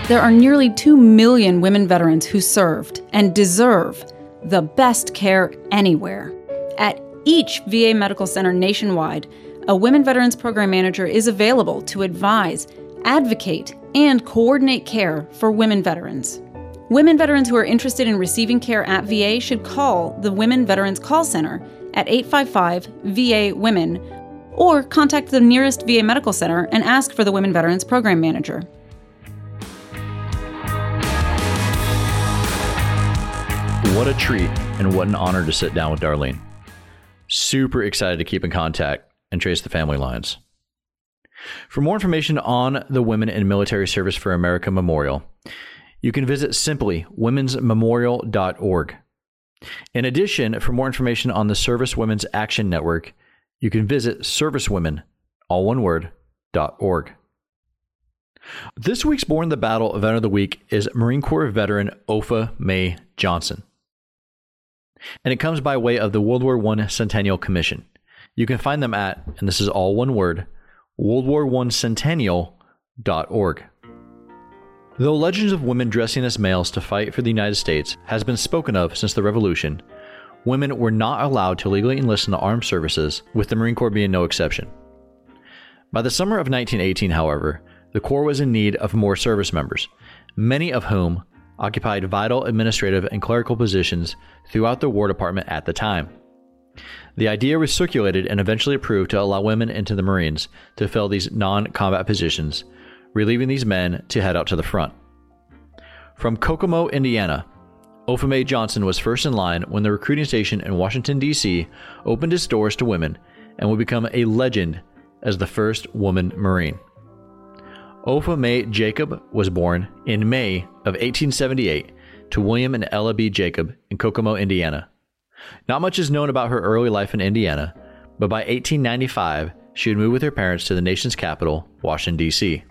There are nearly 2 million women veterans who served and deserve the best care anywhere. At each VA medical center nationwide, a Women Veterans Program Manager is available to advise, advocate, and coordinate care for women veterans. Women veterans who are interested in receiving care at VA should call the Women Veterans Call Center at 855 VA Women or contact the nearest VA Medical Center and ask for the Women Veterans Program Manager. What a treat and what an honor to sit down with Darlene. Super excited to keep in contact and trace the family lines. For more information on the Women in Military Service for America Memorial, you can visit simply womensmemorial.org. In addition, for more information on the Service Women's Action Network, you can visit servicewomen, all one word, .org. This week's Borne the Battle event of the week is Marine Corps veteran Opha May Johnson and it comes by way of the World War I Centennial Commission. You can find them at, and this is all one word, worldwar1centennial.org. Though legends of women dressing as males to fight for the United States has been spoken of since the Revolution, women were not allowed to legally enlist in the armed services, with the Marine Corps being no exception. By the summer of 1918, however, the Corps was in need of more service members, many of whom occupied vital administrative and clerical positions throughout the War Department at the time. The idea was circulated and eventually approved to allow women into the Marines to fill these non combat positions, relieving these men to head out to the front. From Kokomo, Indiana, May Johnson was first in line when the recruiting station in Washington, D.C. opened its doors to women and would become a legend as the first woman Marine. Opha Jacob was born in May of 1878 to William and Ella B. Jacob in Kokomo, Indiana. Not much is known about her early life in Indiana, but by 1895, she had moved with her parents to the nation's capital, Washington, D.C.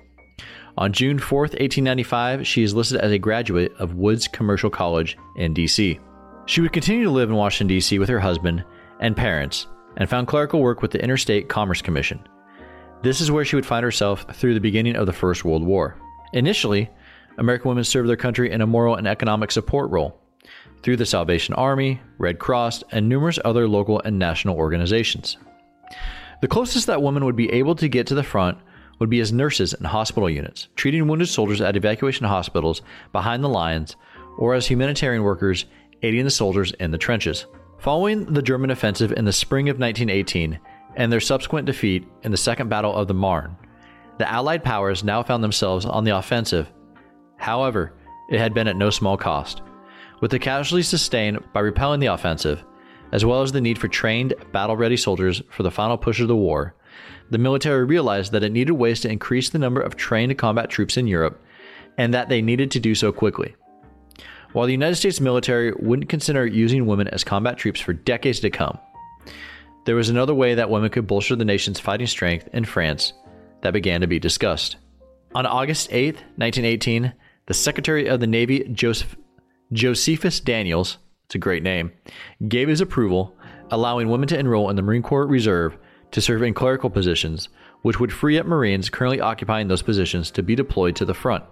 On June 4, 1895, she is listed as a graduate of Woods Commercial College in D.C. She would continue to live in Washington, D.C. with her husband and parents and found clerical work with the Interstate Commerce Commission. This is where she would find herself through the beginning of the First World War. Initially, American women served their country in a moral and economic support role. Through the Salvation Army, Red Cross, and numerous other local and national organizations. The closest that women would be able to get to the front would be as nurses in hospital units, treating wounded soldiers at evacuation hospitals behind the lines, or as humanitarian workers aiding the soldiers in the trenches. Following the German offensive in the spring of 1918 and their subsequent defeat in the Second Battle of the Marne, the Allied powers now found themselves on the offensive. However, it had been at no small cost. With the casualties sustained by repelling the offensive, as well as the need for trained, battle ready soldiers for the final push of the war, the military realized that it needed ways to increase the number of trained combat troops in Europe, and that they needed to do so quickly. While the United States military wouldn't consider using women as combat troops for decades to come, there was another way that women could bolster the nation's fighting strength in France that began to be discussed. On August 8, 1918, the Secretary of the Navy, Joseph, Josephus Daniels, it's a great name, gave his approval, allowing women to enroll in the Marine Corps Reserve to serve in clerical positions, which would free up Marines currently occupying those positions to be deployed to the front.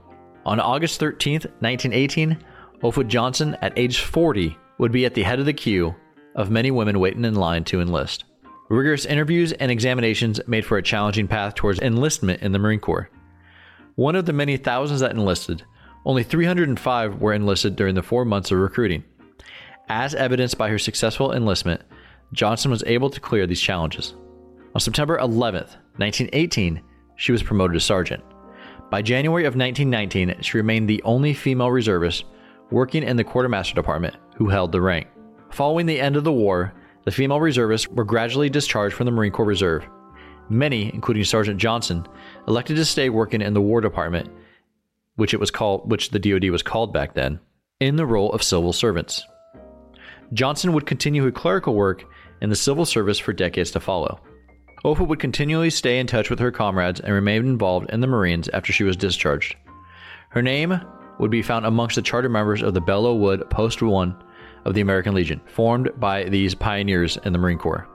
On August 13, 1918, Opha Johnson, at age 40, would be at the head of the queue of many women waiting in line to enlist. Rigorous interviews and examinations made for a challenging path towards enlistment in the Marine Corps. One of the many thousands that enlisted, only 305 were enlisted during the four months of recruiting. As evidenced by her successful enlistment, Johnson was able to clear these challenges. On September 11, 1918, she was promoted to sergeant. By January of 1919, she remained the only female reservist working in the quartermaster department who held the rank. Following the end of the war, the female reservists were gradually discharged from the Marine Corps Reserve. Many, including Sergeant Johnson, elected to stay working in the War Department, which it was called, which the DoD was called back then, in the role of civil servants. Johnson would continue her clerical work in the civil service for decades to follow. Opha would continually stay in touch with her comrades and remain involved in the Marines after she was discharged. Her name would be found amongst the charter members of the Belleau Wood Post 1 of the American Legion, formed by these pioneers in the Marine Corps.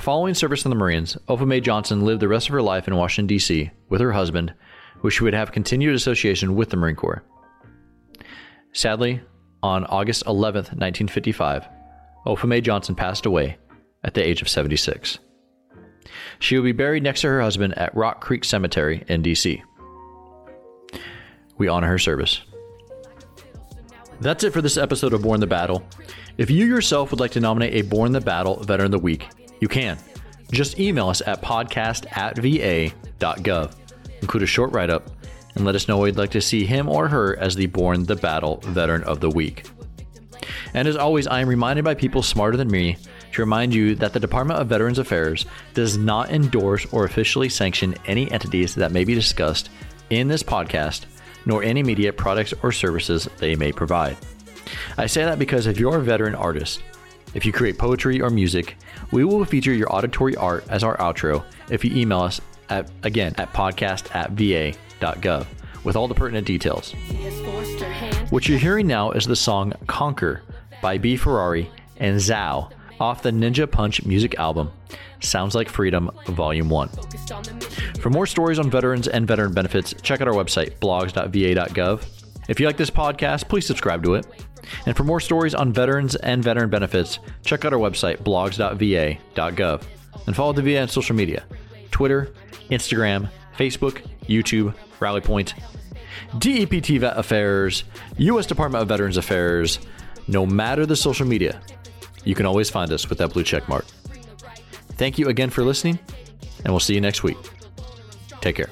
Following service in the Marines, Opha May Johnson lived the rest of her life in Washington, D.C., with her husband, she would have continued association with the Marine Corps. Sadly, on August 11, 1955, Opha May Johnson passed away at the age of 76. She will be buried next to her husband at Rock Creek Cemetery in D.C. We honor her service. That's it for this episode of Borne the Battle. If you yourself would like to nominate a Borne the Battle Veteran of the Week, you can. Just email us at podcast at va.gov. Include a short write up and let us know you'd like to see him or her as the Borne the Battle Veteran of the Week. And as always, I am reminded by people smarter than me to remind you that the Department of Veterans Affairs does not endorse or officially sanction any entities that may be discussed in this podcast nor any media products or services they may provide. I say that because if you're a veteran artist, if you create poetry or music, we will feature your auditory art as our outro if you email us at again at podcast at va.gov with all the pertinent details. What you're hearing now is the song Conquer by B. Ferrari and Zao off the Ninja Punch music album, Sounds Like Freedom, Volume 1. For more stories on veterans and veteran benefits, check out our website, blogs.va.gov. If you like this podcast, please subscribe to it. And for more stories on veterans and veteran benefits, check out our website, blogs.va.gov. And follow the VA on social media Twitter, Instagram, Facebook, YouTube, Rally Point, DEPT Vet Affairs, U.S. Department of Veterans Affairs. No matter the social media, you can always find us with that blue check mark. Thank you again for listening, and we'll see you next week. Take care.